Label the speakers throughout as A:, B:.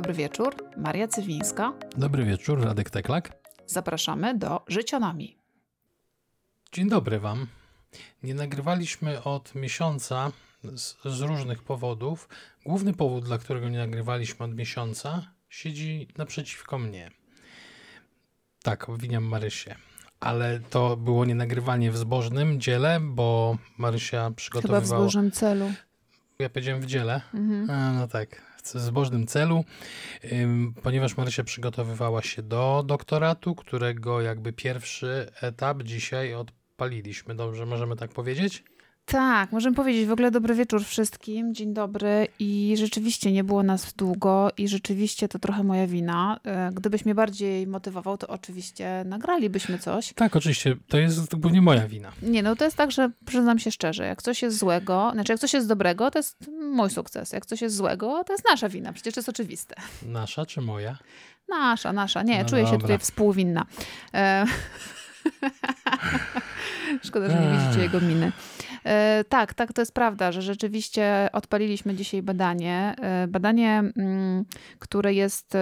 A: dobry wieczór. Maria Cywińska.
B: Dobry wieczór, Radek Teklak.
A: Zapraszamy do Życionami.
B: Dzień dobry Wam. Nie nagrywaliśmy od miesiąca z, z, różnych powodów. Główny powód, dla którego nie nagrywaliśmy od miesiąca, siedzi naprzeciwko mnie. Tak, obwiniam Marysię. Ale to było nie nagrywanie w zbożnym dziele, bo Marysia przygotowywała...
A: Chyba w zbożnym celu.
B: Ja powiedziałem w dziele? Mhm. A, no tak, w zbożnym celu, ponieważ Marysia przygotowywała się do doktoratu, którego jakby pierwszy etap dzisiaj odpaliliśmy. Dobrze, możemy tak powiedzieć?
A: Tak, możemy powiedzieć w ogóle dobry wieczór wszystkim, dzień dobry i rzeczywiście nie było nas długo i rzeczywiście to trochę moja wina. E, gdybyś mnie bardziej motywował, to oczywiście nagralibyśmy coś.
B: Tak, oczywiście, to jest głównie moja wina.
A: Nie, no to jest tak, że przyznam się szczerze, jak coś jest złego, znaczy jak coś jest dobrego, to jest mój sukces, jak coś jest złego, to jest nasza wina, przecież to jest oczywiste.
B: Nasza czy moja?
A: Nasza, nasza, nie, no czuję dobra. się tutaj współwinna. E... Szkoda, że nie widzicie jego miny. E, tak, tak, to jest prawda, że rzeczywiście odpaliliśmy dzisiaj badanie. E, badanie, mm, które jest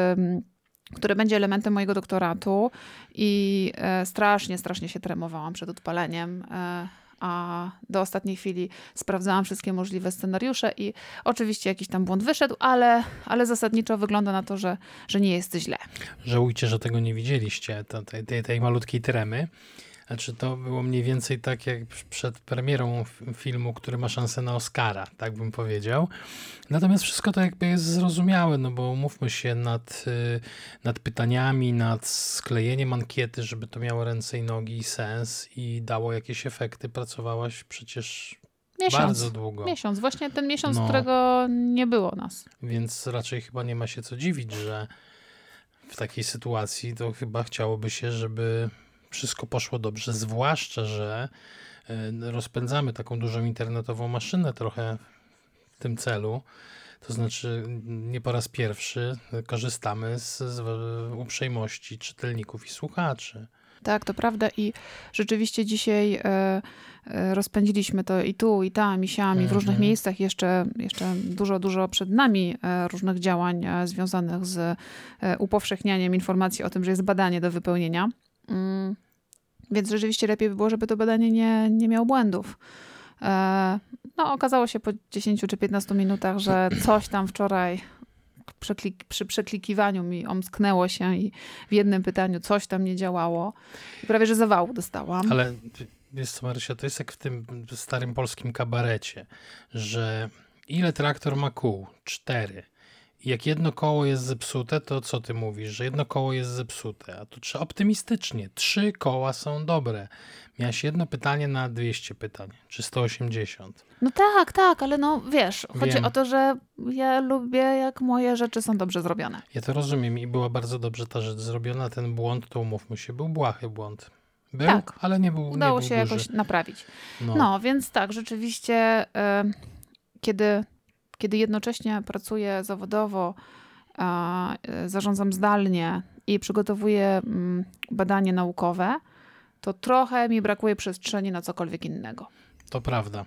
A: które będzie elementem mojego doktoratu i e, strasznie, strasznie się tremowałam przed odpaleniem a do ostatniej chwili sprawdzałam wszystkie możliwe scenariusze i oczywiście jakiś tam błąd wyszedł, ale, ale zasadniczo wygląda na to, że, że nie jest źle.
B: Żałujcie, że tego nie widzieliście, tej, tej, tej malutkiej tremy. Znaczy to było mniej więcej tak jak przed premierą filmu, który ma szansę na Oscara, tak bym powiedział. Natomiast wszystko to jakby jest zrozumiałe, no bo mówmy się nad, y, nad pytaniami, nad sklejeniem ankiety, żeby to miało ręce i nogi i sens i dało jakieś efekty. Pracowałaś przecież Miesiąc. Bardzo długo.
A: Miesiąc, właśnie ten miesiąc, no, którego nie było nas.
B: Więc raczej chyba nie ma się co dziwić, że w takiej sytuacji to chyba chciałoby się, żeby wszystko poszło dobrze, zwłaszcza, że e, rozpędzamy taką dużą internetową maszynę trochę w tym celu. To znaczy, nie po raz pierwszy korzystamy z, z uprzejmości czytelników i słuchaczy.
A: Tak, to prawda i rzeczywiście dzisiaj e, e, rozpędziliśmy to i tu, i tam, i siami, w różnych mhm. miejscach. Jeszcze, jeszcze dużo, dużo przed nami różnych działań związanych z upowszechnianiem informacji o tym, że jest badanie do wypełnienia. Mm. Więc rzeczywiście lepiej by było, żeby to badanie nie, nie miało błędów. E, no, okazało się po 10 czy 15 minutach, że coś tam wczoraj przeklik, przy przeklikiwaniu mi omsknęło się i w jednym pytaniu coś tam nie działało. I prawie, że zawału dostałam.
B: Ale wiesz co, Marysia, to jest jak w tym starym polskim kabarecie, że ile traktor ma kół? Cztery jak jedno koło jest zepsute, to co ty mówisz, że jedno koło jest zepsute? A tu trzeba optymistycznie. Trzy koła są dobre. Miałaś jedno pytanie na 200 pytań, czy 180.
A: No tak, tak, ale no wiesz, chodzi Wiem. o to, że ja lubię, jak moje rzeczy są dobrze zrobione.
B: Ja to rozumiem i była bardzo dobrze ta rzecz zrobiona. Ten błąd, to umówmy się, był błahy błąd. Był, tak. ale nie był
A: Udało
B: nie
A: był
B: się
A: duży. jakoś naprawić. No. no, więc tak, rzeczywiście, y, kiedy kiedy jednocześnie pracuję zawodowo, e, zarządzam zdalnie i przygotowuję mm, badanie naukowe, to trochę mi brakuje przestrzeni na cokolwiek innego.
B: To prawda.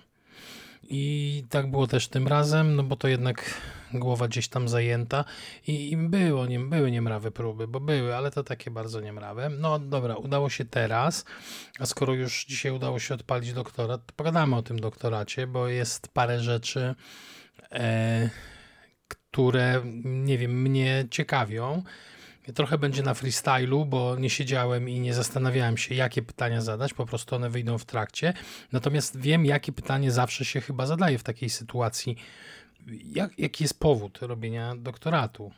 B: I tak było też tym razem, no bo to jednak głowa gdzieś tam zajęta i, i było, nie, były niemrawe próby, bo były, ale to takie bardzo niemrawe. No dobra, udało się teraz, a skoro już dzisiaj udało się odpalić doktorat, to pogadamy o tym doktoracie, bo jest parę rzeczy, które, nie wiem, mnie ciekawią. Trochę będzie na freestylu, bo nie siedziałem i nie zastanawiałem się, jakie pytania zadać, po prostu one wyjdą w trakcie. Natomiast wiem, jakie pytanie zawsze się chyba zadaje w takiej sytuacji. Jak, jaki jest powód robienia doktoratu?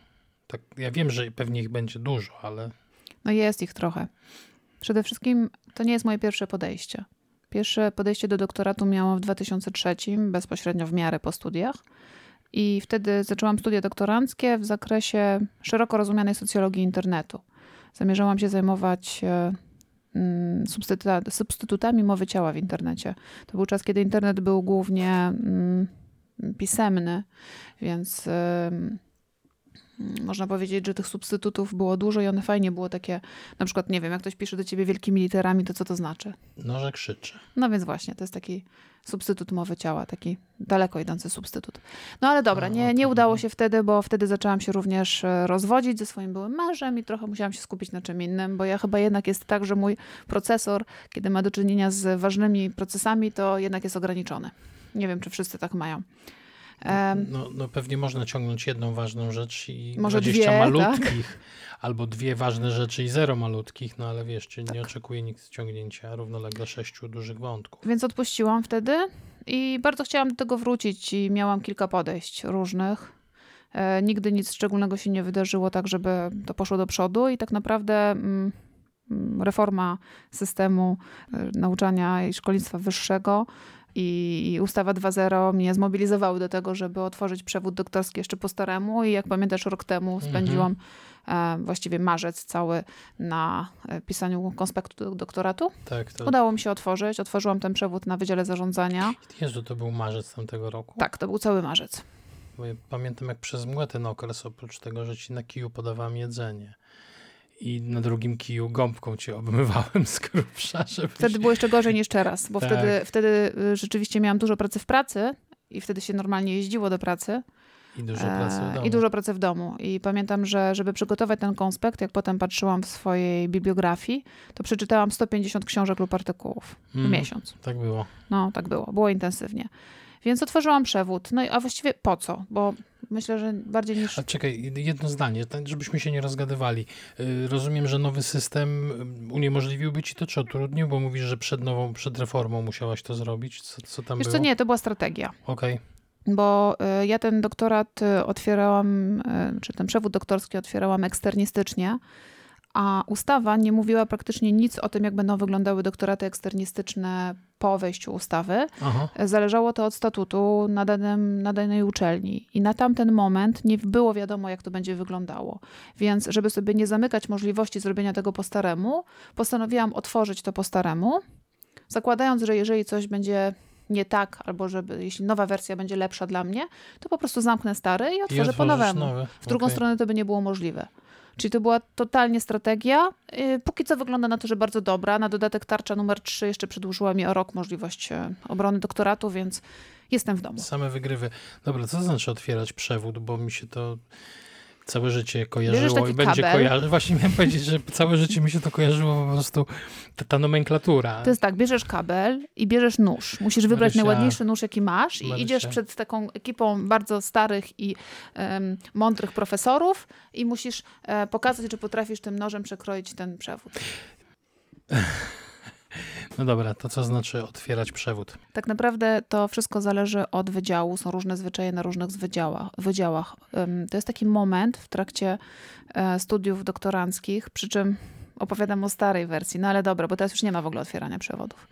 B: Tak, ja wiem, że pewnie ich będzie dużo, ale.
A: No jest ich trochę. Przede wszystkim to nie jest moje pierwsze podejście. Pierwsze podejście do doktoratu miałam w 2003, bezpośrednio w miarę po studiach. I wtedy zaczęłam studia doktoranckie w zakresie szeroko rozumianej socjologii internetu. Zamierzałam się zajmować e, mm, substytutami mowy ciała w internecie. To był czas, kiedy internet był głównie mm, pisemny, więc można powiedzieć, że tych substytutów było dużo i one fajnie było takie, na przykład, nie wiem, jak ktoś pisze do ciebie wielkimi literami, to co to znaczy?
B: No, że krzyczy.
A: No więc właśnie, to jest taki substytut mowy ciała, taki daleko idący substytut. No ale dobra, nie, nie udało się wtedy, bo wtedy zaczęłam się również e, rozwodzić ze swoim byłym mężem i trochę musiałam się skupić na czym innym, bo ja chyba jednak jest tak, że mój procesor, kiedy ma do czynienia z ważnymi procesami, to jednak jest ograniczony. Nie wiem, czy wszyscy tak mają.
B: No, no pewnie można ciągnąć jedną ważną rzecz i
A: Może
B: 20
A: dwie, tak?
B: malutkich, albo dwie ważne rzeczy i zero malutkich, no ale wiesz, czy nie oczekuje nikt ciągnięcia równolegle sześciu dużych wątków.
A: Więc odpuściłam wtedy i bardzo chciałam do tego wrócić i miałam kilka podejść różnych. E, nigdy nic szczególnego się nie wydarzyło tak, żeby to poszło do przodu i tak naprawdę mm, mm, reforma systemu e, nauczania i szkolnictwa wyższego i ustawa 2.0 mnie zmobilizowały do tego, żeby otworzyć przewód doktorski jeszcze po staremu i jak pamiętasz rok temu spędziłam e, właściwie marzec cały na e, pisaniu konspektu do doktoratu.
B: Tak, to...
A: Udało mi się otworzyć, otworzyłam ten przewód na Wydziale Zarządzania.
B: Jezu, to był marzec tamtego roku?
A: Tak, to był cały marzec.
B: Bo ja pamiętam jak przez mgłę ten okres, oprócz tego, że ci na kiju podawałam jedzenie i na drugim kiju gąbką cię obmywałem z grubsza. Żebyś...
A: Wtedy było jeszcze gorzej niż teraz, bo
B: Tak.
A: wtedy, wtedy y, rzeczywiście miałam dużo pracy w pracy i wtedy się normalnie jeździło do pracy.
B: I dużo pracy w
A: E,
B: domu.
A: I dużo pracy w domu. I pamiętam, że żeby przygotować ten konspekt, jak potem patrzyłam w swojej bibliografii, to przeczytałam 150 książek lub artykułów w
B: Mm.
A: miesiąc.
B: Tak było.
A: No, tak było. Było intensywnie. Więc otworzyłam przewód. No i a właściwie po co? Bo myślę, że bardziej niż...
B: A czekaj, jedno zdanie, żebyśmy się nie rozgadywali. Y, Rozumiem, że nowy system y, uniemożliwiłby ci to, czy utrudnił, bo mówisz, że przed nową, przed reformą musiałaś to zrobić. Co, co tam
A: Wiesz
B: było?
A: co, nie, to była strategia.
B: Okej,
A: Bo y, ja ten doktorat otwierałam, czy ten przewód doktorski otwierałam eksternistycznie, a ustawa nie mówiła praktycznie nic o tym, jak będą wyglądały doktoraty eksternistyczne po wejściu ustawy.
B: aha,
A: Zależało to od statutu na, danym, na danej uczelni. I na tamten moment nie było wiadomo, jak to będzie wyglądało. Więc, żeby sobie nie zamykać możliwości zrobienia tego po staremu, postanowiłam otworzyć to po staremu, zakładając, że jeżeli coś będzie nie tak, albo żeby, jeśli nowa wersja będzie lepsza dla mnie, to po prostu zamknę stary i
B: i
A: otworzę po
B: otworzysz
A: nowemu.
B: nowy.
A: W drugą
B: Okej.
A: stronę to by nie było możliwe. Czyli to była totalnie strategia. Yy, Póki co wygląda na to, że bardzo dobra. Na dodatek tarcza numer 3 jeszcze przedłużyła mi o rok możliwość e, obrony doktoratu, więc jestem w domu.
B: Same wygrywy. Dobra, co to znaczy otwierać przewód, bo mi się to całe życie kojarzyło i będzie kojarzyć. Właśnie miałem powiedzieć, że całe życie mi się to kojarzyło po prostu ta, ta nomenklatura.
A: To jest tak, bierzesz kabel i bierzesz nóż. Musisz wybrać
B: Marysia.
A: najładniejszy nóż, jaki masz i
B: Marysia.
A: idziesz przed taką ekipą bardzo starych i em, mądrych profesorów i musisz e, pokazać, że potrafisz tym nożem przekroić ten przewód.
B: No dobra, to co znaczy otwierać przewód?
A: Tak naprawdę to wszystko zależy od wydziału. Są różne zwyczaje na różnych wydziałach. wydziałach. To jest taki moment w trakcie e, studiów doktoranckich, przy czym opowiadam o starej wersji, no ale dobra, bo teraz już nie ma w ogóle otwierania przewodów.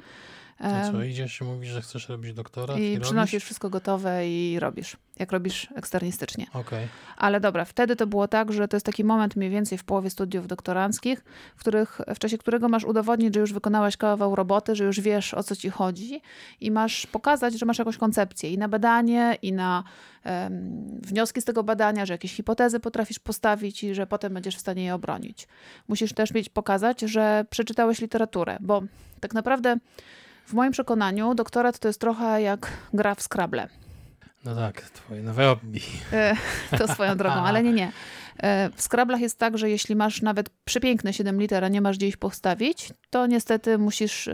B: To co, idziesz i mówisz, że chcesz robić doktorat
A: I
B: i,
A: przynosisz
B: robisz?
A: wszystko gotowe i robisz, jak robisz eksternistycznie.
B: Okej.
A: Ale dobra, wtedy to było tak, że to jest taki moment mniej więcej w połowie studiów doktoranckich, w, których, w czasie którego masz udowodnić, że już wykonałaś kawał roboty, że już wiesz o co ci chodzi i masz pokazać, że masz jakąś koncepcję i na badanie, i na em, wnioski z tego badania, że jakieś hipotezy potrafisz postawić i że potem będziesz w stanie je obronić. Musisz też mieć pokazać, że przeczytałeś literaturę, bo tak naprawdę w moim przekonaniu doktorat to jest trochę jak gra w Scrabble.
B: No tak, twoje nowe hobby.
A: E, to swoją drogą, ale nie, nie. E, W Scrabblach jest tak, że jeśli masz nawet przepiękne 7 liter, a nie masz gdzie ich postawić, to niestety musisz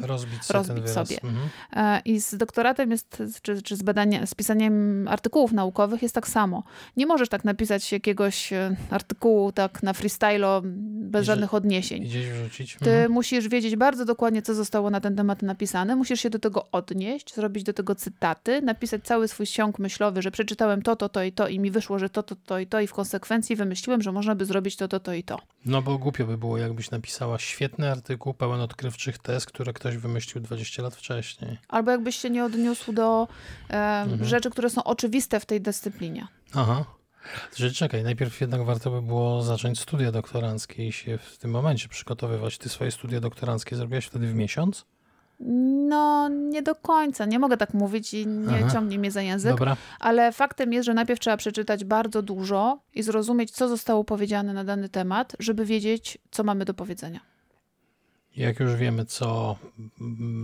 B: Rozbić sobie
A: Rozbić sobie.
B: Mhm.
A: E, I z doktoratem jest, czy, czy z, badania, z pisaniem artykułów naukowych jest tak samo. Nie możesz tak napisać jakiegoś e, artykułu tak na freestylo bez
B: I
A: żadnych odniesień.
B: Gdzieś wrzucić.
A: Ty
B: Mhm.
A: musisz wiedzieć bardzo dokładnie, co zostało na ten temat napisane. Musisz się do tego odnieść, zrobić do tego cytaty, napisać cały swój ciąg myślowy, że przeczytałem to, to, to i to i mi wyszło, że to, to, to i to i w konsekwencji wymyśliłem, że można by zrobić to, to, to i to.
B: No bo głupio by było, jakbyś napisała świetny artykuł pełen odkrywczych tez, które ktoś wymyślił 20 lat wcześniej.
A: Albo jakbyś się nie odniósł do e, rzeczy, które są oczywiste w tej dyscyplinie.
B: Aha. Że czekaj, najpierw jednak warto by było zacząć studia doktoranckie i się w tym momencie przygotowywać. Ty swoje studia doktoranckie zrobiłaś wtedy w miesiąc?
A: No, nie do końca. Nie mogę tak mówić i nie Aha. ciągnie mnie za język.
B: Dobra.
A: Ale faktem jest, że najpierw trzeba przeczytać bardzo dużo i zrozumieć, co zostało powiedziane na dany temat, żeby wiedzieć, co mamy do powiedzenia.
B: Jak już wiemy, co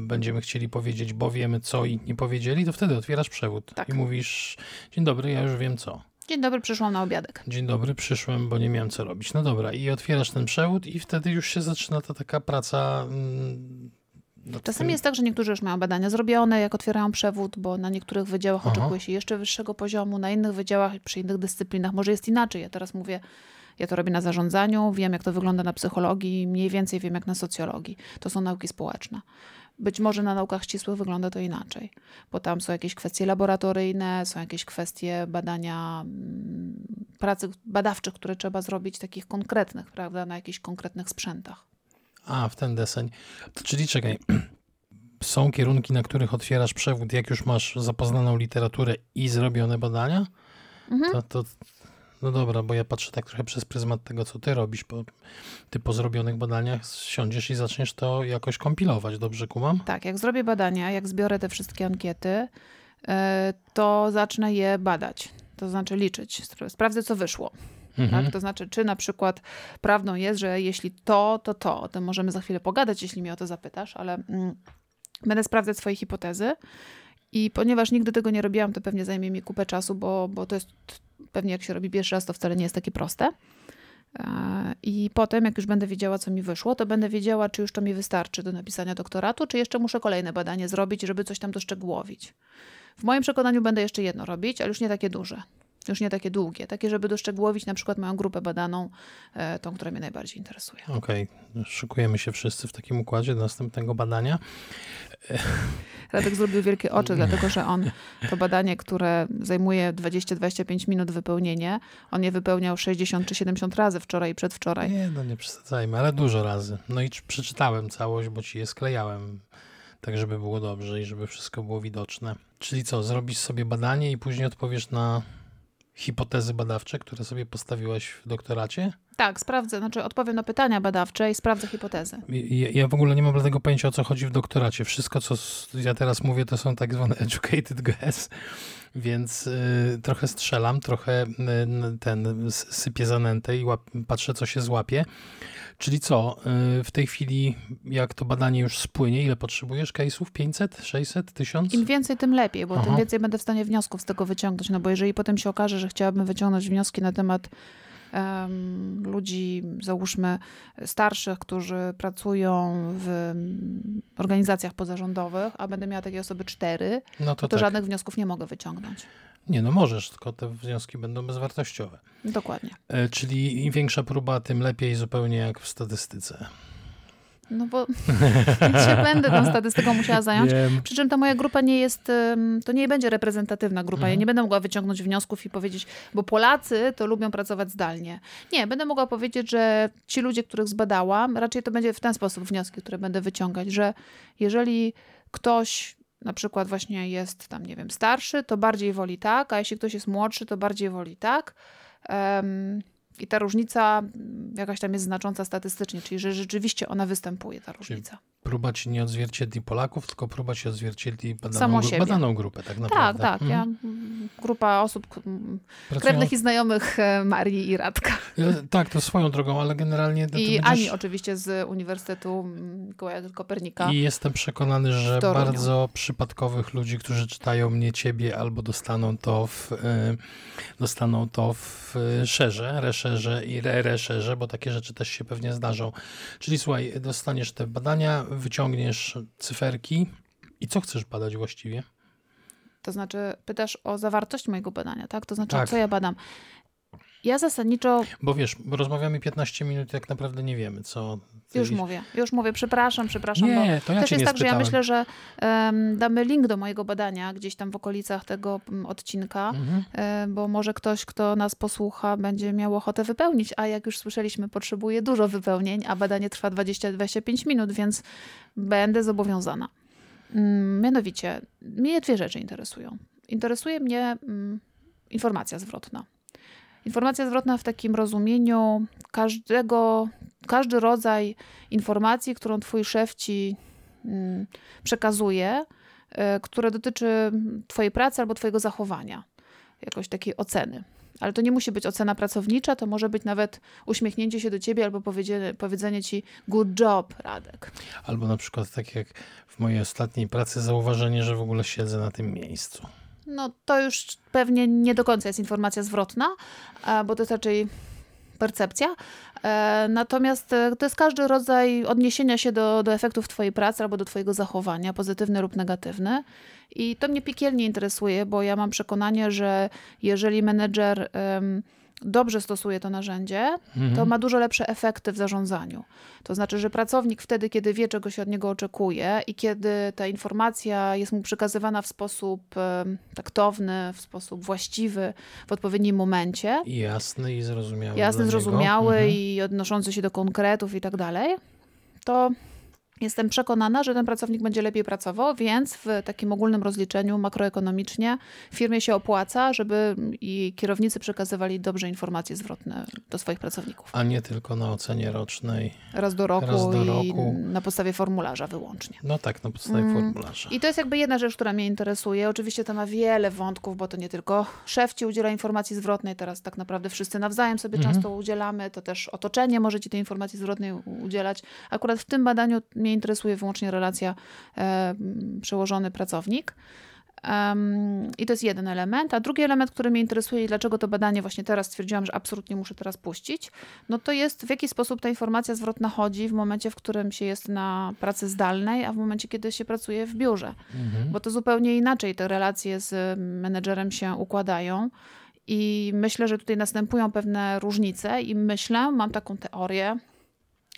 B: będziemy chcieli powiedzieć, bo wiemy, co inni powiedzieli, to wtedy otwierasz przewód tak. i mówisz: Dzień dobry, ja już wiem co.
A: Dzień dobry, przyszłam na obiadek.
B: Dzień dobry, przyszłem, bo nie miałem co robić. No dobra, i otwierasz ten przewód, i wtedy już się zaczyna ta taka praca. Mm,
A: Czasami tym... jest tak, że niektórzy już mają badania zrobione, jak otwierają przewód, bo na niektórych wydziałach Aha. oczekuje się jeszcze wyższego poziomu, na innych wydziałach, przy innych dyscyplinach może jest inaczej. Ja teraz mówię ja to robię na zarządzaniu, wiem jak to wygląda na psychologii, mniej więcej wiem jak na socjologii. To są nauki społeczne. Być może na naukach ścisłych wygląda to inaczej, bo tam są jakieś kwestie laboratoryjne, są jakieś kwestie badania mm, pracy badawczych, które trzeba zrobić, takich konkretnych, prawda, na jakichś konkretnych sprzętach.
B: A, w ten deseń. Czyli czekaj, są kierunki, na których otwierasz przewód, jak już masz zapoznaną literaturę i zrobione badania? Mhm. To, to, no dobra, bo ja patrzę tak trochę przez pryzmat tego, co ty robisz, bo ty po zrobionych badaniach siądziesz i zaczniesz to jakoś kompilować, dobrze kumam?
A: Tak, jak zrobię badania, jak zbiorę te wszystkie ankiety, e, to zacznę je badać, to znaczy liczyć, sprawdzę, co wyszło. Mhm. Tak? To znaczy, czy na przykład prawdą jest, że jeśli to, to to, o tym możemy za chwilę pogadać, jeśli mnie o to zapytasz, ale mm, będę sprawdzać swoje hipotezy. I ponieważ nigdy tego nie robiłam, to pewnie zajmie mi kupę czasu, bo, bo to jest pewnie jak się robi pierwszy raz, to wcale nie jest takie proste. E, I potem, jak już będę wiedziała, co mi wyszło, to będę wiedziała, czy już to mi wystarczy do napisania doktoratu, czy jeszcze muszę kolejne badanie zrobić, żeby coś tam doszczegółowić. W moim przekonaniu będę jeszcze jedno robić, ale już nie takie duże już nie takie długie, takie, żeby doszczegółowić na przykład moją grupę badaną, e, tą, która mnie najbardziej interesuje.
B: Okej, okay. szykujemy się wszyscy w takim układzie do następnego badania.
A: Radek zrobił wielkie oczy, dlatego że on to badanie, które zajmuje 20-25 minut wypełnienie, on je wypełniał 60 czy 70 razy wczoraj i przedwczoraj.
B: Nie, no nie przesadzajmy, ale dużo razy. No i przeczytałem całość, bo ci je sklejałem tak żeby było dobrze i żeby wszystko było widoczne. Czyli co, zrobisz sobie badanie i później odpowiesz na hipotezy badawcze, które sobie postawiłaś w doktoracie?
A: Tak, sprawdzę, znaczy odpowiem na pytania badawcze i sprawdzę hipotezy.
B: Ja, ja w ogóle nie mam dlatego pojęcia, o co chodzi w doktoracie. Wszystko, co ja teraz mówię, to są tak zwane educated guess, więc y, trochę strzelam, trochę y, ten sypię zanętę i łap, patrzę, co się złapie. Czyli co, y, w tej chwili, jak to badanie już spłynie, ile potrzebujesz case'ów? 500, 600, 1000?
A: Im więcej, tym lepiej, bo Aha. tym więcej będę w stanie wniosków z tego wyciągnąć. No bo jeżeli potem się okaże, że chciałabym wyciągnąć wnioski na temat um, ludzi, załóżmy starszych, którzy pracują w organizacjach pozarządowych, a będę miała takie osoby cztery, no to, to tak. żadnych wniosków nie mogę wyciągnąć.
B: Nie, no możesz, tylko te wnioski będą bezwartościowe.
A: Dokładnie.
B: E, czyli im większa próba, tym lepiej, zupełnie jak w statystyce.
A: No bo się będę tą statystyką musiała zająć. Wiem. Przy czym ta moja grupa nie jest, to nie będzie reprezentatywna grupa. Mhm. Ja nie będę mogła wyciągnąć wniosków i powiedzieć, bo Polacy to lubią pracować zdalnie. Nie, będę mogła powiedzieć, że ci ludzie, których zbadałam, raczej to będzie w ten sposób wnioski, które będę wyciągać, że jeżeli ktoś na przykład właśnie jest tam, nie wiem, starszy, to bardziej woli tak, a jeśli ktoś jest młodszy, to bardziej woli tak. Um, i ta różnica mm, jakaś tam jest znacząca statystycznie, czyli że rzeczywiście ona występuje, ta różnica. Czyli
B: próba ci nie odzwierciedli Polaków, tylko próba ci odzwierciedli badaną, gru badaną grupę, tak naprawdę.
A: Tak, tak. Ja, grupa osób, Pracują... krewnych i znajomych e, Marii i Radka.
B: Tak, to swoją drogą, ale generalnie... I
A: będziesz... Ani oczywiście z Uniwersytetu Mikołaja Kopernika.
B: I jestem przekonany, że bardzo przypadkowych ludzi, którzy czytają mnie, ciebie, albo dostaną to w, e, dostaną to w szerze, reszerze i re-reszerze, bo takie rzeczy też się pewnie zdarzą. Czyli słuchaj, dostaniesz te badania, wyciągniesz cyferki i co chcesz badać właściwie?
A: To znaczy, pytasz o zawartość mojego badania, tak? To znaczy, tak. co ja badam. Ja zasadniczo.
B: Bo wiesz, rozmawiamy 15 minut, jak naprawdę nie wiemy, co.
A: Już mówię, już mówię, przepraszam, przepraszam.
B: Nie, to ja
A: też jest
B: tak,
A: spytałem. że ja myślę, że um, damy link do mojego badania gdzieś tam w okolicach tego um, odcinka, mhm. um, bo może ktoś, kto nas posłucha, będzie miał ochotę wypełnić, a jak już słyszeliśmy, potrzebuje dużo wypełnień, a badanie trwa 20-25 minut, więc będę zobowiązana. Um, mianowicie, mnie dwie rzeczy interesują. Interesuje mnie um, informacja zwrotna. Informacja zwrotna w takim rozumieniu każdego, każdy rodzaj informacji, którą twój szef ci mm, przekazuje, e, które dotyczy Twojej pracy albo Twojego zachowania, jakoś takiej oceny. Ale to nie musi być ocena pracownicza, to może być nawet uśmiechnięcie się do ciebie albo powiedzenie, powiedzenie ci good job, Radek.
B: Albo na przykład tak jak w mojej ostatniej pracy zauważenie, że w ogóle siedzę na tym miejscu.
A: No to już pewnie nie do końca jest informacja zwrotna, bo to jest raczej percepcja. E, natomiast e, to jest każdy rodzaj odniesienia się do, do efektów Twojej pracy albo do Twojego zachowania, pozytywny lub negatywny. I to mnie piekielnie interesuje, bo ja mam przekonanie, że jeżeli menedżer. Um, dobrze stosuje to narzędzie, mhm. to ma dużo lepsze efekty w zarządzaniu. To znaczy, że pracownik wtedy, kiedy wie, czego się od niego oczekuje i kiedy ta informacja jest mu przekazywana w sposób taktowny, w sposób właściwy, w odpowiednim momencie.
B: Jasny i zrozumiały.
A: Jasny, zrozumiały mhm. i odnoszący się do konkretów i tak dalej, to Jestem przekonana, że ten pracownik będzie lepiej pracował, więc w takim ogólnym rozliczeniu makroekonomicznie firmie się opłaca, żeby i kierownicy przekazywali dobrze informacje zwrotne do swoich pracowników.
B: A nie tylko na ocenie rocznej.
A: Raz do roku, raz do roku. i na podstawie formularza wyłącznie.
B: No tak, na podstawie mm. formularza.
A: I to jest jakby jedna rzecz, która mnie interesuje. Oczywiście to ma wiele wątków, bo to nie tylko szef ci udziela informacji zwrotnej, teraz tak naprawdę wszyscy nawzajem sobie mm często udzielamy, to też otoczenie może ci tej informacji zwrotnej udzielać. Akurat w tym badaniu mnie interesuje wyłącznie relacja e, przełożony pracownik. Um, I to jest jeden element. A drugi element, który mnie interesuje i dlaczego to badanie właśnie teraz stwierdziłam, że absolutnie muszę teraz puścić, no to jest w jaki sposób ta informacja zwrotna chodzi w momencie, w którym się jest na pracy zdalnej, a w momencie, kiedy się pracuje w biurze. Mhm. Bo to zupełnie inaczej te relacje z menedżerem się układają. I myślę, że tutaj następują pewne różnice, i myślę, mam taką teorię,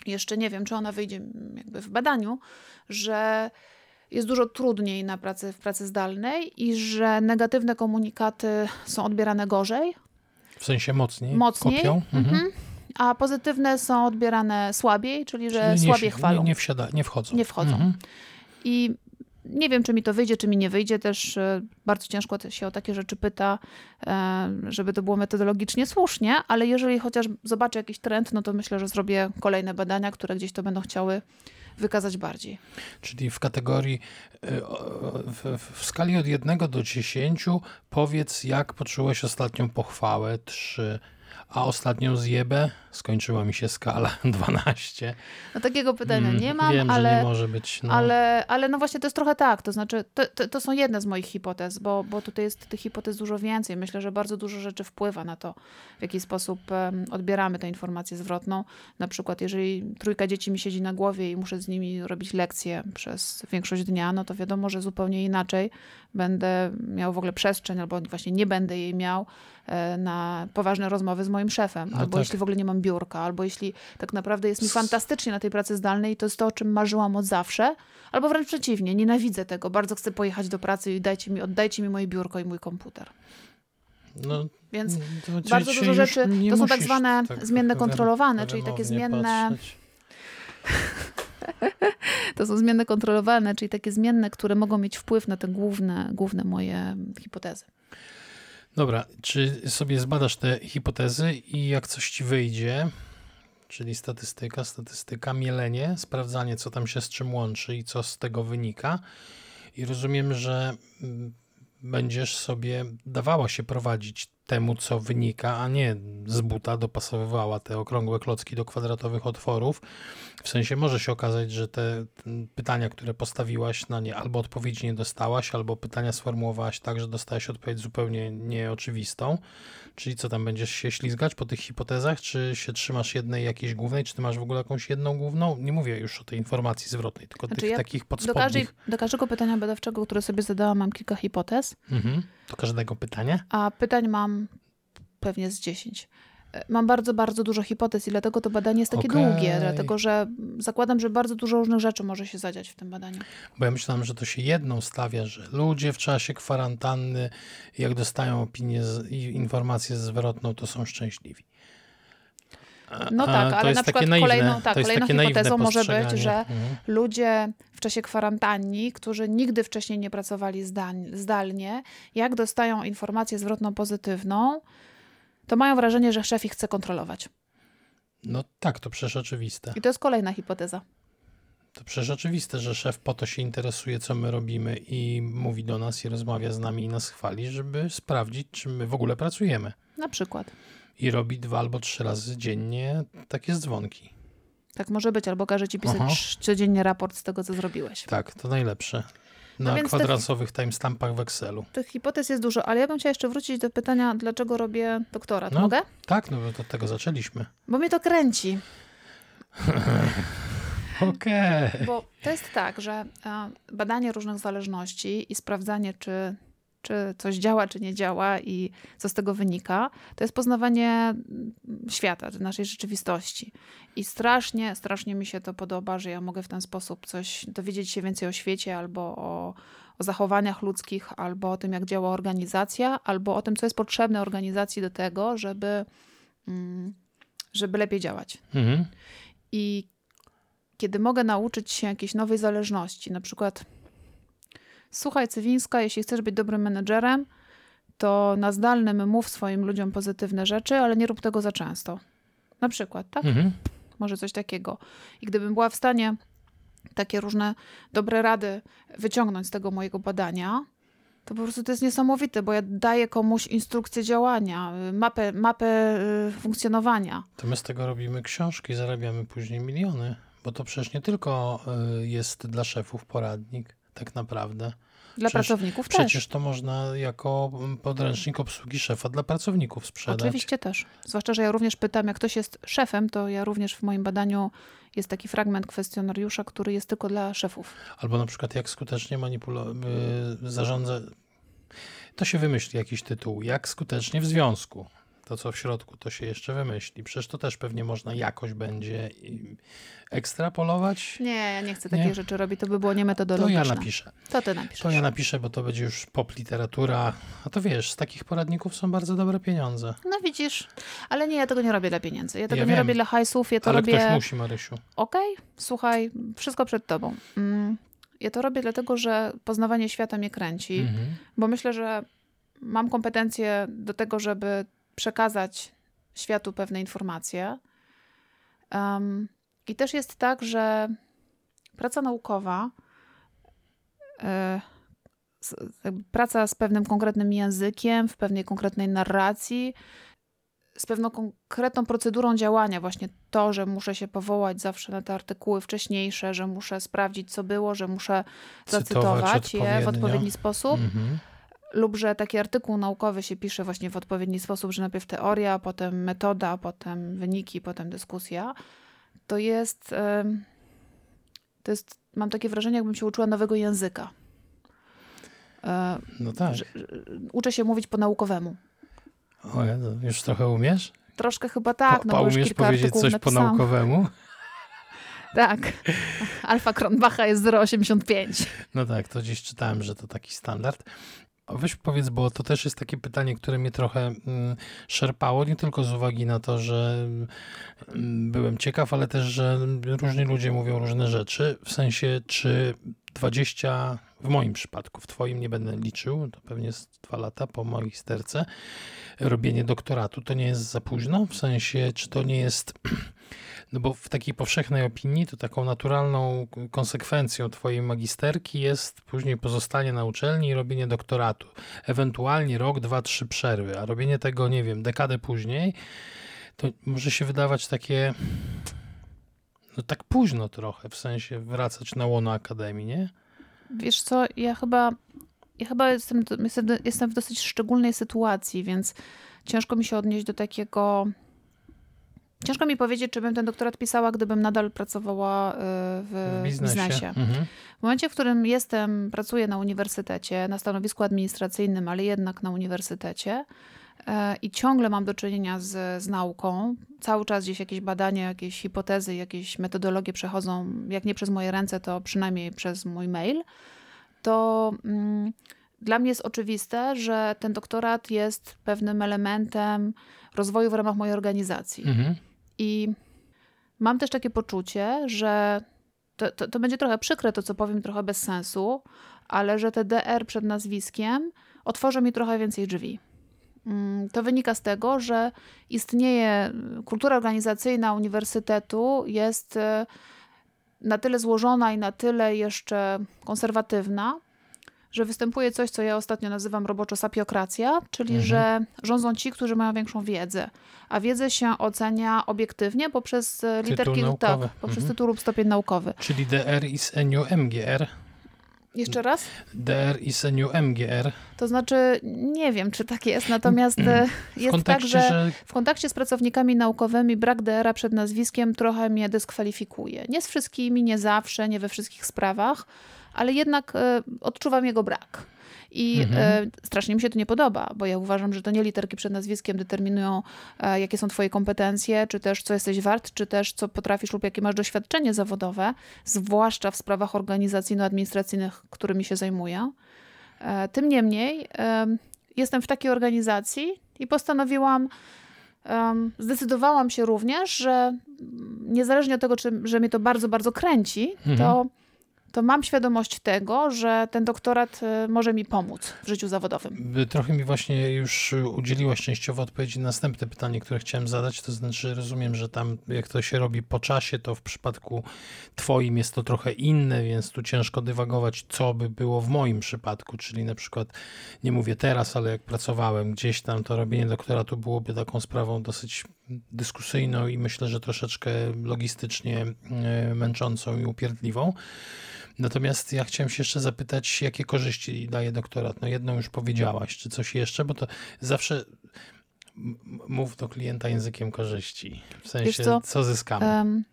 A: jeszcze nie wiem, czy ona wyjdzie jakby w badaniu, że jest dużo trudniej na pracy, w pracy zdalnej i że negatywne komunikaty są odbierane gorzej.
B: W sensie mocniej?
A: Mocniej. Kopią? Mhm. mhm. A pozytywne są odbierane słabiej, czyli że czyli słabiej
B: nie,
A: chwalą.
B: Nie, nie, wsiada, nie wchodzą.
A: Nie wchodzą. Mhm. I nie wiem, czy mi to wyjdzie, czy mi nie wyjdzie. Też e, bardzo ciężko się o takie rzeczy pyta, e, żeby to było metodologicznie słusznie, ale jeżeli chociaż zobaczę jakiś trend, no to myślę, że zrobię kolejne badania, które gdzieś to będą chciały wykazać bardziej.
B: Czyli w kategorii, e, w, w skali od 1 do 10 powiedz, jak poczułeś ostatnią pochwałę, 3, a ostatnią zjebę skończyła mi się skala 12.
A: No takiego pytania mm, nie mam,
B: wiem,
A: ale,
B: że nie może być.
A: No. Ale, ale no właśnie to jest trochę tak, to znaczy to, to, to, są jedne z moich hipotez, bo, bo tutaj jest tych hipotez dużo więcej. Myślę, że bardzo dużo rzeczy wpływa na to, w jaki sposób odbieramy tę informację zwrotną. Na przykład jeżeli trójka dzieci mi siedzi na głowie i muszę z nimi robić lekcje przez większość dnia, no to wiadomo, że zupełnie inaczej będę miał w ogóle przestrzeń albo właśnie nie będę jej miał na poważne rozmowy z moim szefem, no albo tak. jeśli w ogóle nie mam biurka, albo jeśli tak naprawdę jest mi fantastycznie na tej pracy zdalnej i to jest to, o czym marzyłam od zawsze, albo wręcz przeciwnie, nienawidzę tego, bardzo chcę pojechać do pracy i dajcie mi, oddajcie mi moje biurko i mój komputer.
B: No,
A: Więc bardzo dużo rzeczy, to są tak zwane tak zmienne kontrolowane, czyli takie zmienne... to są zmienne kontrolowane, czyli takie zmienne, które mogą mieć wpływ na te główne, główne moje hipotezy.
B: Dobra, czy sobie zbadasz te hipotezy i jak coś ci wyjdzie, czyli statystyka, statystyka, mielenie, sprawdzanie, co tam się z czym łączy i co z tego wynika. I rozumiem, że mm, będziesz sobie dawała się prowadzić temu, co wynika, a nie z buta dopasowywała te okrągłe klocki do kwadratowych otworów. W sensie może się okazać, że te pytania, które postawiłaś na nie, albo odpowiedzi nie dostałaś, albo pytania sformułowałaś tak, że dostałaś odpowiedź zupełnie nieoczywistą. Czyli co tam, będziesz się ślizgać po tych hipotezach, czy się trzymasz jednej jakiejś głównej, czy ty masz w ogóle jakąś jedną główną? Nie mówię już o tej informacji zwrotnej, tylko znaczy tych ja takich podspodnich.
A: Do, każdej, do każdego pytania badawczego, które sobie zadałam, mam kilka hipotez. Mhm.
B: Do każdego pytania?
A: A pytań mam pewnie z 10. Mam bardzo, bardzo dużo hipotez i dlatego to badanie jest takie okay. długie, dlatego że zakładam, że bardzo dużo różnych rzeczy może się zadziać w tym badaniu.
B: Bo ja myślałem, że to się jedną stawia, że ludzie w czasie kwarantanny, jak dostają opinię i informację zwrotną, to są szczęśliwi.
A: No tak, ale na przykład naiwne, kolejną, tak, kolejną hipotezą może być, że mhm. ludzie w czasie kwarantanni, którzy nigdy wcześniej nie pracowali zdalnie, jak dostają informację zwrotną pozytywną, to mają wrażenie, że szef ich chce kontrolować.
B: No tak, to przecież oczywiste.
A: I to jest kolejna hipoteza.
B: To przecież oczywiste, że szef po to się interesuje, co my robimy i mówi do nas i rozmawia z nami i nas chwali, żeby sprawdzić, czy my w ogóle pracujemy.
A: Na przykład.
B: I robi dwa albo trzy razy dziennie takie dzwonki.
A: Tak może być, albo każe ci pisać
B: Aha.
A: codziennie raport z tego, co zrobiłeś.
B: Tak, to najlepsze.
A: No
B: Na
A: więc
B: kwadransowych timestampach w Excelu.
A: Tych hipotez jest dużo, ale ja bym chciała jeszcze wrócić do pytania, dlaczego robię doktorat.
B: No.
A: Mogę?
B: Tak, no bo od tego zaczęliśmy.
A: Bo mnie to kręci.
B: Okej.
A: Bo to jest tak, że e, badanie różnych zależności i sprawdzanie, czy, czy coś działa, czy nie działa i co z tego wynika, to jest poznawanie mm, świata, naszej rzeczywistości. I strasznie, strasznie mi się to podoba, że ja mogę w ten sposób coś dowiedzieć się więcej o świecie albo o, o zachowaniach ludzkich, albo o tym, jak działa organizacja, albo o tym, co jest potrzebne organizacji do tego, żeby, mm, żeby lepiej działać.
B: Mhm.
A: I kiedy mogę nauczyć się jakiejś nowej zależności, na przykład słuchaj Cywińska, jeśli chcesz być dobrym menedżerem, to na zdalnym mów swoim ludziom pozytywne rzeczy, ale nie rób tego za często. Na przykład, tak?
B: Mhm.
A: Może coś takiego. I gdybym była w stanie takie różne dobre rady wyciągnąć z tego mojego badania, to po prostu to jest niesamowite, bo ja daję komuś instrukcję działania, mapę, mapę y, funkcjonowania.
B: To my z tego robimy książki, zarabiamy później miliony. Bo to przecież nie tylko y, jest dla szefów poradnik, tak naprawdę.
A: Dla
B: Przecież-
A: pracowników też.
B: Przecież to można jako mm, podręcznik obsługi szefa dla pracowników sprzedać.
A: Oczywiście też. Zwłaszcza, że ja również pytam, jak ktoś jest szefem, to ja również w moim badaniu jest taki fragment kwestionariusza, który jest tylko dla szefów.
B: Albo na przykład jak skutecznie manipulować, zarządza... To się wymyśli jakiś tytuł. Jak skutecznie w związku. To, co w środku, to się jeszcze wymyśli. Przecież to też pewnie można jakoś będzie ekstrapolować.
A: Nie, ja nie chcę
B: Nie?
A: takich rzeczy robić, to by było
B: To
A: niemetodologiczne.
B: ja napiszę.
A: To ty napiszesz.
B: To ja napiszę, bo to będzie już pop literatura. A to wiesz, z takich poradników są bardzo dobre pieniądze.
A: No widzisz, ale nie, ja tego nie robię dla pieniędzy. Ja tego
B: Ja
A: nie
B: wiem.
A: robię dla hajsów, ja to
B: Ale
A: robię...
B: ktoś musi, Marysiu.
A: Okej, słuchaj, wszystko przed tobą. Mm, Ja to robię dlatego, że poznawanie świata mnie kręci,
B: Mhm.
A: bo myślę, że mam kompetencje do tego, żeby przekazać światu pewne informacje. Em, I też jest tak, że praca naukowa, e, praca z pewnym konkretnym językiem, w pewnej konkretnej narracji, z pewną konkretną procedurą działania, właśnie to, że muszę się powołać zawsze na te artykuły wcześniejsze, że muszę sprawdzić, co było, że muszę
B: Cytować
A: zacytować je w odpowiedni sposób
B: Mhm.
A: Lub że taki artykuł naukowy się pisze właśnie w odpowiedni sposób, że najpierw teoria, potem metoda, potem wyniki, potem dyskusja, to jest, to jest, mam takie wrażenie, jakbym się uczyła nowego języka. E,
B: No tak.
A: Uczę się mówić po naukowemu.
B: O, już trochę umiesz?
A: Troszkę chyba tak,
B: po,
A: no bo
B: umiesz
A: kilka
B: powiedzieć coś po
A: napisałam.
B: naukowemu?
A: Tak. Alfa Kronbacha jest 0,85.
B: No tak, to gdzieś czytałem, że to taki standard. O, Weź powiedz, bo to też jest takie pytanie, które mnie trochę mm, szerpało, nie tylko z uwagi na to, że mm, byłem ciekaw, ale też, że różni ludzie mówią różne rzeczy. W sensie, czy 20, w moim przypadku, w twoim nie będę liczył, to pewnie jest dwa lata po magisterce, robienie doktoratu, to nie jest za późno? W sensie, czy to nie jest... No bo w takiej powszechnej opinii to taką naturalną konsekwencją twojej magisterki jest później pozostanie na uczelni i robienie doktoratu. Ewentualnie rok, dwa, trzy przerwy, a robienie tego, nie wiem, dekadę później, to może się wydawać takie no tak późno trochę, w sensie wracać na łono akademii, nie?
A: Wiesz co, ja chyba, ja chyba jestem, jestem, jestem w dosyć szczególnej sytuacji, więc ciężko mi się odnieść do takiego. Ciężko mi powiedzieć, czy bym ten doktorat pisała, gdybym nadal pracowała y, w,
B: W biznesie. Mhm.
A: W momencie, w którym jestem, pracuję na uniwersytecie, na stanowisku administracyjnym, ale jednak na uniwersytecie e, i ciągle mam do czynienia z, z nauką, cały czas gdzieś jakieś badania, jakieś hipotezy, jakieś metodologie przechodzą, jak nie przez moje ręce, to przynajmniej przez mój mail, to mm, dla mnie jest oczywiste, że ten doktorat jest pewnym elementem rozwoju w ramach mojej organizacji.
B: Mhm.
A: I mam też takie poczucie, że to, to, to będzie trochę przykre, to co powiem, trochę bez sensu, ale że te DR przed nazwiskiem otworzy mi trochę więcej drzwi. Mm, To wynika z tego, że istnieje kultura organizacyjna uniwersytetu, jest e, na tyle złożona i na tyle jeszcze konserwatywna, że występuje coś, co ja ostatnio nazywam roboczo sapiokracja, czyli mhm. że rządzą ci, którzy mają większą wiedzę, a wiedzę się ocenia obiektywnie poprzez e, literki, tak, poprzez mhm. tytuł lub stopień naukowy.
B: Czyli DR new MGR.
A: Jeszcze raz?
B: DR new MGR.
A: To znaczy, nie wiem, czy tak jest, natomiast e, jest tak, że, że, w kontakcie z pracownikami naukowymi brak DR-a przed nazwiskiem trochę mnie dyskwalifikuje. Nie z wszystkimi, nie zawsze, nie we wszystkich sprawach, ale jednak e, odczuwam jego brak. I mhm. e, strasznie mi się to nie podoba, bo ja uważam, że to nie literki przed nazwiskiem determinują, e, jakie są twoje kompetencje, czy też co jesteś wart, czy też co potrafisz lub jakie masz doświadczenie zawodowe, zwłaszcza w sprawach organizacyjno-administracyjnych, którymi się zajmuję. Tym niemniej jestem w takiej organizacji i postanowiłam, zdecydowałam się również, że niezależnie od tego, czy, że mnie to bardzo, bardzo kręci, mhm. to to mam świadomość tego, że ten doktorat y, może mi pomóc w życiu zawodowym.
B: Trochę mi właśnie już udzieliłaś częściowo odpowiedzi na następne pytanie, które chciałem zadać. To znaczy, rozumiem, że tam, jak to się robi po czasie, to w przypadku Twoim jest to trochę inne, więc tu ciężko dywagować, co by było w moim przypadku. Czyli na przykład, nie mówię teraz, ale jak pracowałem gdzieś tam, to robienie doktoratu byłoby taką sprawą dosyć dyskusyjną i myślę, że troszeczkę logistycznie y, męczącą i upierdliwą. Natomiast ja chciałem się jeszcze zapytać, jakie korzyści daje doktorat? No jedną już powiedziałaś, czy coś jeszcze, bo to zawsze mów do klienta językiem korzyści. W sensie, co? co, zyskamy? Um,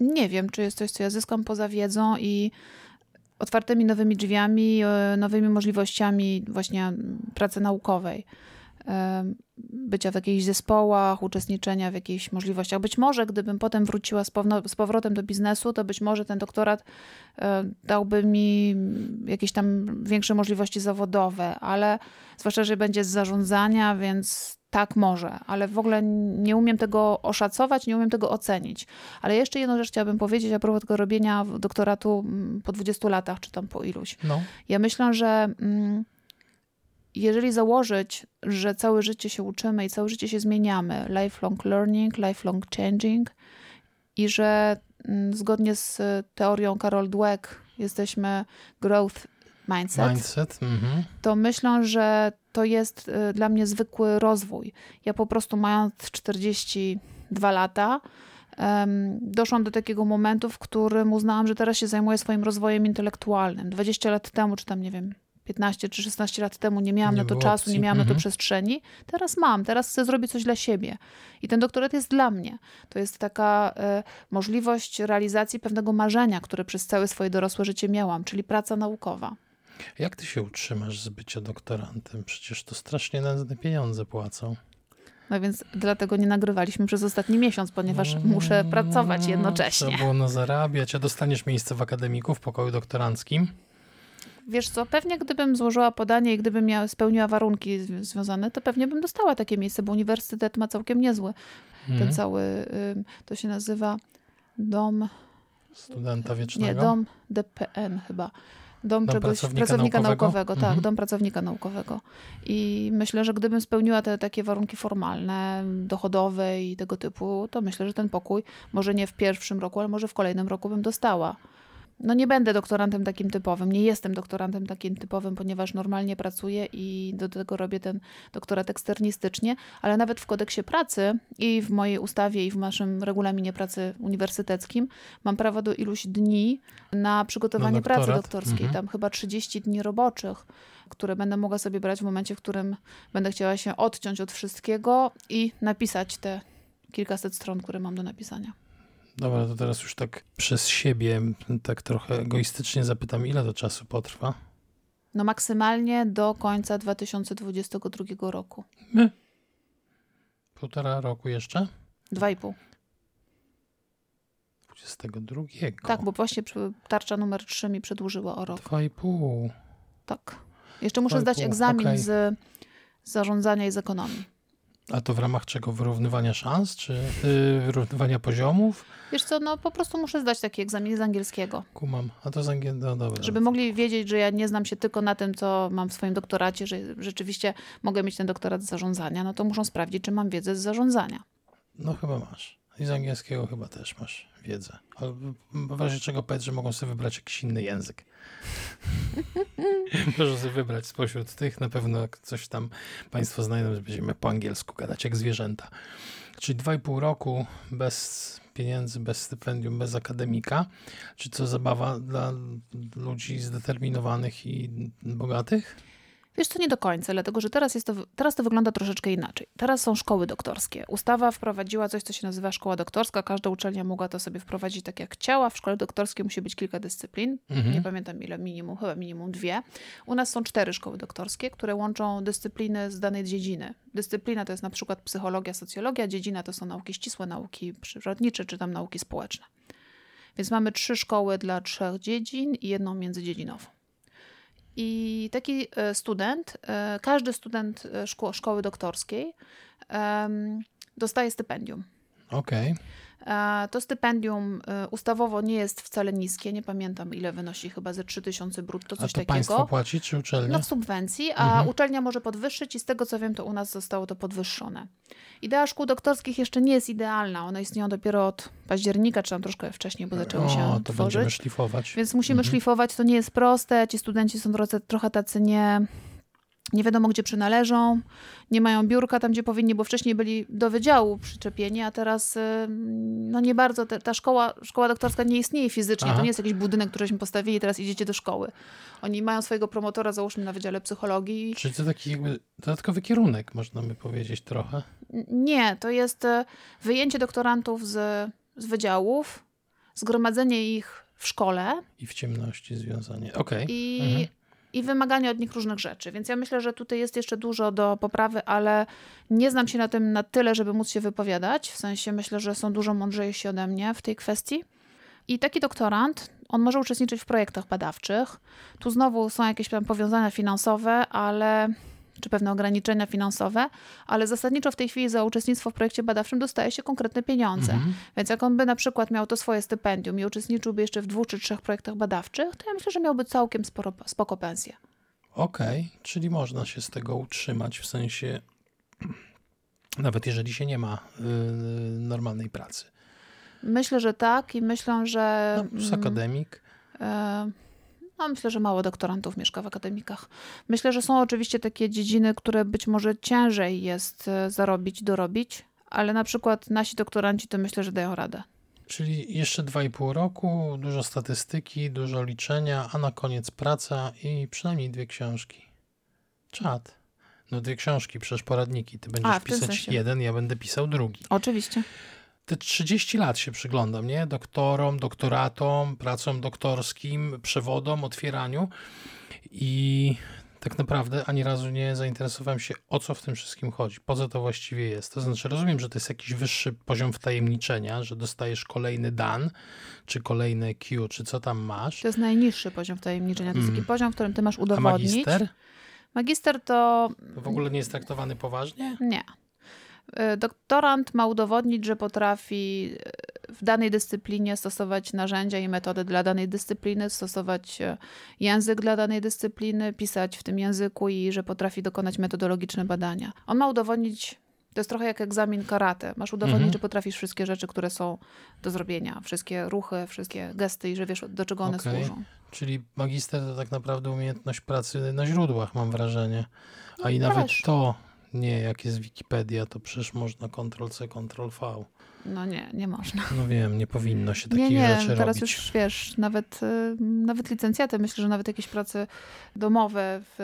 A: nie wiem, czy jest coś, co ja zyskam poza wiedzą i otwartymi nowymi drzwiami, e, nowymi możliwościami właśnie pracy naukowej bycia w jakichś zespołach, uczestniczenia w jakichś możliwościach. Być może, gdybym potem wróciła z, powrotem do biznesu, to być może ten doktorat dałby mi jakieś tam większe możliwości zawodowe, ale zwłaszcza, że będzie z zarządzania, więc tak może, ale w ogóle nie umiem tego oszacować, nie umiem tego ocenić. Ale jeszcze jedną rzecz chciałabym powiedzieć a propos tego robienia doktoratu mm, po 20 latach, czy tam po iluś. No. Ja myślę, że mm, jeżeli założyć, że całe życie się uczymy i całe życie się zmieniamy, lifelong learning, lifelong changing, i że mm, zgodnie z teorią Carol Dweck jesteśmy growth mindset, mindset mm-hmm. to myślę, że to jest y, dla mnie zwykły rozwój. Ja po prostu mając 42 lata, doszłam do takiego momentu, w którym uznałam, że teraz się zajmuję swoim rozwojem intelektualnym. 20 lat temu, czy tam nie wiem, 15 czy 16 lat temu nie miałam nie na to czasu, opcji. nie miałam mhm. na to mhm. przestrzeni. Teraz mam, teraz chcę zrobić coś dla siebie. I ten doktorat jest dla mnie. To jest taka e, możliwość realizacji pewnego marzenia, które przez całe swoje dorosłe życie miałam, czyli praca naukowa.
B: Jak ty się utrzymasz z bycia doktorantem? Przecież to strasznie nędzne pieniądze płacą.
A: No więc dlatego nie nagrywaliśmy przez ostatni miesiąc, ponieważ mm, muszę pracować jednocześnie.
B: Trzeba było no zarabiać, a dostaniesz miejsce w akademiku, w pokoju doktoranckim?
A: Wiesz co, pewnie gdybym złożyła podanie i gdybym miała, spełniła warunki związane, to pewnie bym dostała takie miejsce, bo uniwersytet ma całkiem niezły. Ten mhm. cały, to się nazywa dom...
B: Studenta wiecznego?
A: Nie, dom DPN chyba. Dom, dom czegoś, pracownika, pracownika naukowego, naukowego tak, mhm. dom pracownika naukowego. I myślę, że gdybym spełniła te takie warunki formalne, dochodowe i tego typu, to myślę, że ten pokój, może nie w pierwszym roku, ale może w kolejnym roku bym dostała no nie będę doktorantem takim typowym, nie jestem doktorantem takim typowym, ponieważ normalnie pracuję i do tego robię ten doktorat eksternistycznie, ale nawet w kodeksie pracy i w mojej ustawie i w naszym regulaminie pracy uniwersyteckim mam prawo do iluś dni na przygotowanie na pracy doktorskiej, mhm. tam chyba 30 dni roboczych, które będę mogła sobie brać w momencie, w którym będę chciała się odciąć od wszystkiego i napisać te kilkaset stron, które mam do napisania.
B: Dobra, to teraz już tak przez siebie, tak trochę egoistycznie zapytam, ile to czasu potrwa?
A: No maksymalnie do końca 2022 roku.
B: My? Półtora roku jeszcze?
A: Dwa i pół.
B: 22.
A: Tak, bo właśnie tarcza numer 3 mi przedłużyła o rok.
B: Dwa i pół.
A: Tak. Jeszcze muszę zdać egzamin okay. z zarządzania i z ekonomii.
B: A to w ramach czego? Wyrównywania szans, czy yy, wyrównywania poziomów?
A: Wiesz co, no po prostu muszę zdać taki egzamin z angielskiego.
B: Kumam. A to z angielskiego, no dobra.
A: Żeby mogli wiedzieć, że ja nie znam się tylko na tym, co mam w swoim doktoracie, że rzeczywiście mogę mieć ten doktorat z zarządzania, no to muszą sprawdzić, czy mam wiedzę z zarządzania.
B: No chyba masz. I z angielskiego chyba też masz wiedzę. W razie czego powiedz, że mogą sobie wybrać jakiś inny język. Proszę sobie wybrać spośród tych, na pewno coś tam Państwo znajdą, że będziemy po angielsku gadać, jak zwierzęta. Czyli dwa i pół roku bez pieniędzy, bez stypendium, bez akademika. Czy to zabawa dla ludzi zdeterminowanych i bogatych?
A: Wiesz co, nie do końca, dlatego że teraz, jest to, teraz to wygląda troszeczkę inaczej. Teraz są szkoły doktorskie. Ustawa wprowadziła coś, co się nazywa szkoła doktorska. Każda uczelnia mogła to sobie wprowadzić tak jak chciała. W szkole doktorskiej musi być kilka dyscyplin. Mhm. Nie pamiętam ile, minimum, chyba minimum dwie. U nas są cztery szkoły doktorskie, które łączą dyscypliny z danej dziedziny. Dyscyplina to jest na przykład psychologia, socjologia, dziedzina to są nauki ścisłe, nauki przyrodnicze czy tam nauki społeczne. Więc mamy trzy szkoły dla trzech dziedzin i jedną międzydziedzinową. I taki e, student, e, każdy student e, szko szkoły doktorskiej dostaje stypendium.
B: Okej. Okay.
A: To stypendium ustawowo nie jest wcale niskie, nie pamiętam ile wynosi, chyba ze 3000 brutto, coś
B: a to
A: takiego.
B: państwo płaci czy uczelnia?
A: No w subwencji, a mhm. uczelnia może podwyższyć i z tego co wiem, to u nas zostało to podwyższone. Idea szkół doktorskich jeszcze nie jest idealna, one istnieją dopiero od października, czy tam troszkę wcześniej, bo zaczęły się o,
B: to
A: tworzyć.
B: będziemy szlifować.
A: Więc musimy mhm. szlifować, to nie jest proste, ci studenci są trochę tacy nie nie wiadomo gdzie przynależą, nie mają biurka tam, gdzie powinni, bo wcześniej byli do wydziału przyczepieni, a teraz no nie bardzo, ta szkoła, szkoła doktorska nie istnieje fizycznie, Aha. to nie jest jakiś budynek, któryśmy postawili i teraz idziecie do szkoły. Oni mają swojego promotora, załóżmy na Wydziale Psychologii.
B: Czyli to taki jakby dodatkowy kierunek, można by powiedzieć trochę?
A: Nie, to jest e, wyjęcie doktorantów z, z wydziałów, zgromadzenie ich w szkole.
B: I w ciemności związanie. Okej. Okay.
A: I mhm i wymagania od nich różnych rzeczy. Więc ja myślę, że tutaj jest jeszcze dużo do poprawy, ale nie znam się na tym na tyle, żeby móc się wypowiadać. W sensie myślę, że są dużo mądrzejsi ode mnie w tej kwestii. I taki doktorant, on może uczestniczyć w projektach badawczych. Tu znowu są jakieś tam powiązania finansowe, ale czy pewne ograniczenia finansowe, ale zasadniczo w tej chwili za uczestnictwo w projekcie badawczym dostaje się konkretne pieniądze. Mhm. Więc jak on by na przykład miał to swoje stypendium i uczestniczyłby jeszcze w dwóch czy trzech projektach badawczych, to ja myślę, że miałby całkiem sporo, spoko pensję.
B: Okej, okay, czyli można się z tego utrzymać, w sensie nawet jeżeli się nie ma yy, normalnej pracy.
A: Myślę, że tak i myślę, że...
B: No, z akademik. Yy,
A: no, myślę, że mało doktorantów mieszka w akademikach. Myślę, że są oczywiście takie dziedziny, które być może ciężej jest e, zarobić, dorobić, ale na przykład nasi doktoranci to myślę, że dają radę.
B: Czyli jeszcze dwa i pół roku, dużo statystyki, dużo liczenia, a na koniec praca i przynajmniej dwie książki. Czad. No dwie książki, przecież poradniki. Ty będziesz a, pisać sensie. jeden, ja będę pisał drugi.
A: Oczywiście
B: te 30 lat się przyglądam, nie? Doktorom, doktoratom, pracom doktorskim, przewodom, otwieraniu i tak naprawdę ani razu nie zainteresowałem się, o co w tym wszystkim chodzi, po co to właściwie jest. To znaczy, rozumiem, że to jest jakiś wyższy poziom wtajemniczenia, że dostajesz kolejny dan, czy kolejne Q, czy co tam masz.
A: To jest najniższy poziom wtajemniczenia. To jest taki mm. poziom, w którym ty masz udowodnić.
B: A magister?
A: Magister to...
B: W ogóle nie jest traktowany poważnie?
A: Nie. E, doktorant ma udowodnić, że potrafi e, w danej dyscyplinie stosować narzędzia i metody dla danej dyscypliny, stosować e, język dla danej dyscypliny, pisać w tym języku i że potrafi dokonać metodologiczne badania. On ma udowodnić, to jest trochę jak egzamin karate. Masz udowodnić, mhm. że potrafisz wszystkie rzeczy, które są do zrobienia, wszystkie ruchy, wszystkie gesty i że wiesz, do czego one okay. służą.
B: Czyli magister to tak naprawdę umiejętność pracy na źródłach, mam wrażenie. A no i nawet to nie, jak jest Wikipedia, to przecież można Ctrl-C, Ctrl-V.
A: No nie, nie można.
B: No wiem, nie powinno się takich nie, nie, rzeczy
A: teraz
B: robić.
A: już wiesz, nawet, y, nawet licencjaty, myślę, że nawet jakieś prace domowe w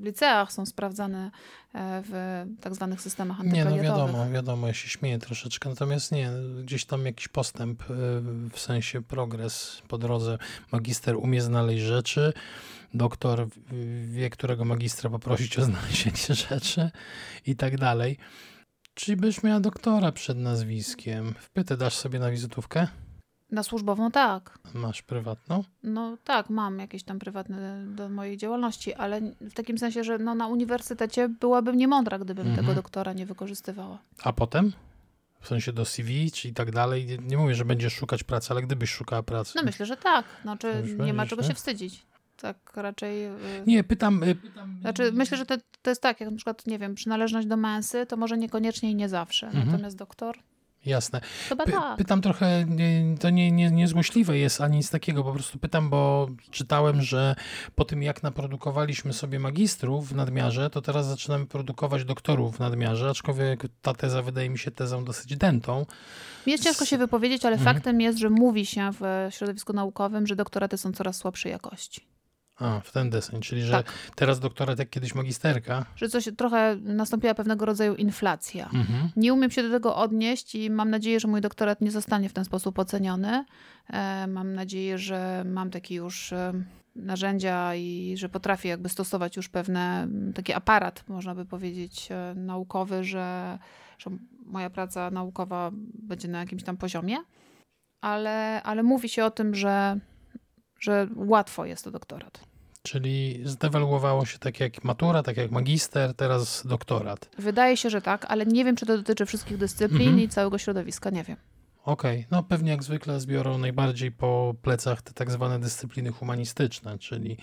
A: y, liceach są sprawdzane e, w tak zwanych systemach antyplagiatowych.
B: Nie, no wiadomo, wiadomo, ja się śmieję troszeczkę, natomiast nie, gdzieś tam jakiś postęp, y, w sensie progres po drodze. Magister umie znaleźć rzeczy, doktor wie, którego magistra poprosić o znalezienie rzeczy i tak dalej. Czyli byś miała doktora przed nazwiskiem. Wpytę dasz sobie na wizytówkę?
A: Na służbową tak.
B: Masz prywatną?
A: No tak, mam jakieś tam prywatne do mojej działalności, ale w takim sensie, że no, na uniwersytecie byłabym niemądra, gdybym mhm. tego doktora nie wykorzystywała.
B: A potem? W sensie do CV, czy i tak dalej. Nie, nie mówię, że będziesz szukać pracy, ale gdybyś szukała pracy.
A: No myślę, że tak. Znaczy, nie będziesz, ma czego nie? się wstydzić tak raczej. Y,
B: nie, pytam. Y, pytam
A: znaczy, myślę, że to, to jest tak, jak na przykład, nie wiem, przynależność do męsy, to może niekoniecznie i nie zawsze. Mhm. Natomiast doktor.
B: Jasne. Py,
A: tak.
B: Pytam trochę, to nie, nie, nie złośliwe jest ani nic takiego, po prostu pytam, bo czytałem, że po tym jak naprodukowaliśmy sobie magistrów w nadmiarze, to teraz zaczynamy produkować doktorów w nadmiarze, aczkolwiek ta teza wydaje mi się tezą dosyć dętą.
A: Jest ciężko się wypowiedzieć, ale
B: Mhm.
A: faktem jest, że mówi się w środowisku naukowym, że doktoraty są coraz słabszej jakości.
B: A, w ten deseń, czyli że
A: Tak.
B: teraz doktorat jak kiedyś magisterka.
A: Że coś trochę nastąpiła pewnego rodzaju inflacja.
B: Mhm.
A: Nie umiem się do tego odnieść i mam nadzieję, że mój doktorat nie zostanie w ten sposób oceniony. E, Mam nadzieję, że mam takie już e, narzędzia i że potrafię jakby stosować już pewne, taki aparat, można by powiedzieć, e, naukowy, że, że moja praca naukowa będzie na jakimś tam poziomie. Ale, ale mówi się o tym, że, że łatwo jest to doktorat.
B: Czyli zdewaluowało się tak jak matura, tak jak magister, teraz doktorat.
A: Wydaje się, że tak, ale nie wiem, czy to dotyczy wszystkich dyscyplin
B: Mhm.
A: i całego środowiska, nie wiem.
B: Okej, no pewnie jak zwykle zbiorą najbardziej po plecach te tak zwane dyscypliny humanistyczne, czyli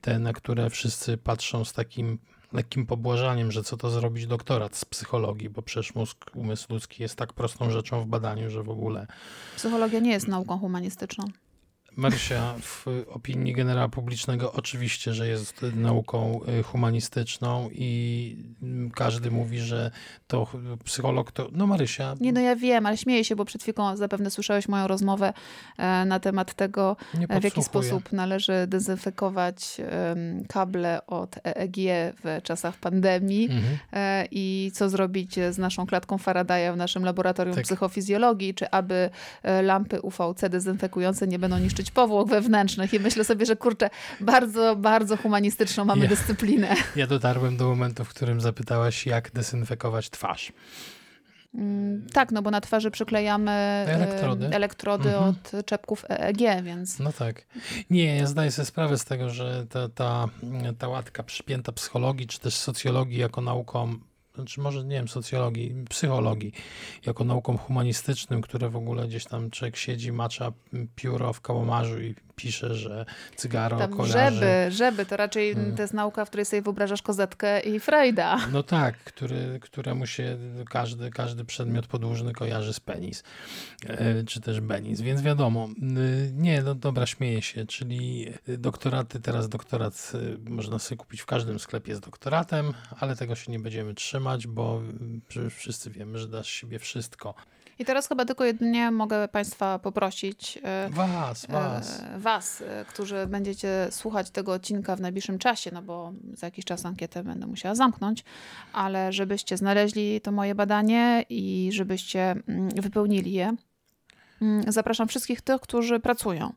B: te, na które wszyscy patrzą z takim lekkim pobłażaniem, że co to zrobić doktorat z psychologii, bo przecież mózg, umysł ludzki jest tak prostą rzeczą w badaniu, że w ogóle
A: Psychologia nie jest nauką humanistyczną.
B: Marysia, w opinii generała publicznego oczywiście, że jest nauką y, humanistyczną i mm, każdy mówi, że to ch- psycholog to... No Marysia,
A: Nie, no ja wiem, ale śmieję się, bo przed chwilą zapewne słyszałeś moją rozmowę e, na temat tego, e, w jaki sposób należy dezynfekować kable od EEG w czasach pandemii
B: Mhm.
A: e, i co zrobić z naszą klatką Faradaya w naszym laboratorium
B: Tak.
A: psychofizjologii, czy aby lampy UVC dezynfekujące nie będą niszczyć powłok wewnętrznych. I myślę sobie, że kurczę, bardzo, bardzo humanistyczną mamy
B: Ja-
A: dyscyplinę.
B: Ja dotarłem do momentu, w którym zapytałaś, jak dezynfekować twarz.
A: Mm, Tak, no bo na twarzy przyklejamy e,
B: Elektrody.
A: elektrody
B: Mhm.
A: od czepków EEG, więc
B: No tak. Nie, ja zdaję sobie sprawę z tego, że ta, ta, ta łatka przypięta psychologii, czy też socjologii jako nauką, czy może nie wiem, socjologii, psychologii, jako nauką humanistycznym, które w ogóle gdzieś tam człowiek siedzi, macza pióro w kałamarzu i pisze, że cygaro
A: tam
B: kojarzy.
A: żeby, żeby, to raczej
B: Hmm.
A: to jest nauka, w której sobie wyobrażasz kozetkę i Freuda.
B: No tak, który, któremu się każdy, każdy przedmiot podłużny kojarzy z penis, e, czy też benis, więc wiadomo. y, Nie, no dobra, śmieję się, czyli doktoraty, teraz doktorat y, można sobie kupić w każdym sklepie z doktoratem, ale tego się nie będziemy trzymać, bo y, przecież wszyscy wiemy, że dasz siebie wszystko.
A: I teraz chyba tylko jedynie mogę Państwa poprosić, e,
B: Was, was.
A: Was, e, którzy będziecie słuchać tego odcinka w najbliższym czasie, no bo za jakiś czas ankietę będę musiała zamknąć, ale żebyście znaleźli to moje badanie i żebyście mm, wypełnili je. Mm, Zapraszam wszystkich tych, którzy pracują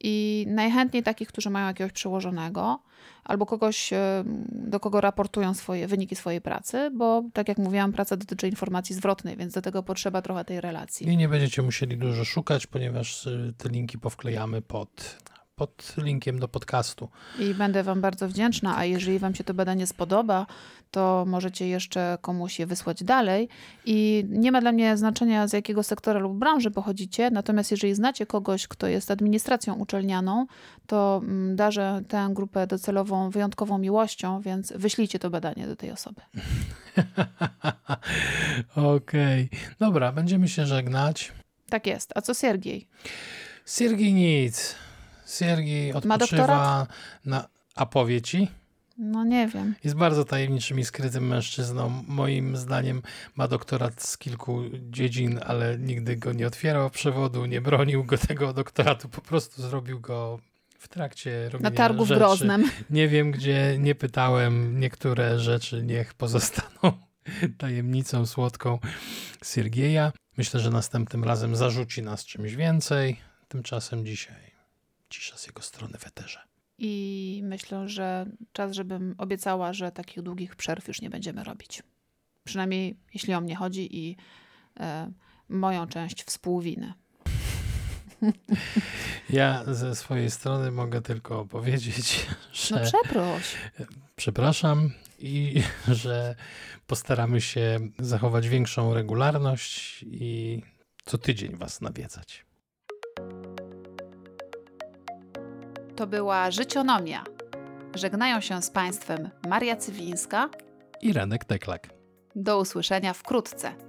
A: i najchętniej takich, którzy mają jakiegoś przełożonego albo kogoś, do kogo raportują swoje wyniki swojej pracy, bo tak jak mówiłam, praca dotyczy informacji zwrotnej, więc do tego potrzeba trochę tej relacji.
B: I nie będziecie musieli dużo szukać, ponieważ y, te linki powklejamy pod, pod linkiem do podcastu.
A: I będę Wam bardzo wdzięczna, a jeżeli Wam się to badanie spodoba, to możecie jeszcze komuś je wysłać dalej. I nie ma dla mnie znaczenia, z jakiego sektora lub branży pochodzicie, natomiast jeżeli znacie kogoś, kto jest administracją uczelnianą, to mm, darzę tę grupę docelową wyjątkową miłością, więc wyślijcie to badanie do tej osoby.
B: Okej, dobra, będziemy się żegnać.
A: Tak jest. A co Siergiej?
B: Siergiej nic. Siergiej odpoczywa na... A powie ci?
A: No nie wiem.
B: Jest bardzo tajemniczym i skrytym mężczyzną. Moim zdaniem ma doktorat z kilku dziedzin, ale nigdy go nie otwierał przewodu, nie bronił go tego doktoratu, po prostu zrobił go w trakcie robienia
A: Na targu w
B: rzeczy.
A: Groznem.
B: Nie wiem gdzie, nie pytałem. Niektóre rzeczy niech pozostaną tajemnicą słodką Siergieja. Myślę, że następnym razem zarzuci nas czymś więcej. Tymczasem dzisiaj cisza z jego strony w eterze.
A: I myślę, że czas, żebym obiecała, że takich długich przerw już nie będziemy robić. Przynajmniej jeśli o mnie chodzi i e, moją część współwiny.
B: Ja ze swojej strony mogę tylko powiedzieć, że
A: No przeproś.
B: przepraszam i że postaramy się zachować większą regularność i co tydzień Was nawiedzać.
A: To była Życionomia. Żegnają się z Państwem Maria Cywińska.
B: I Renek Teklak.
A: Do usłyszenia wkrótce.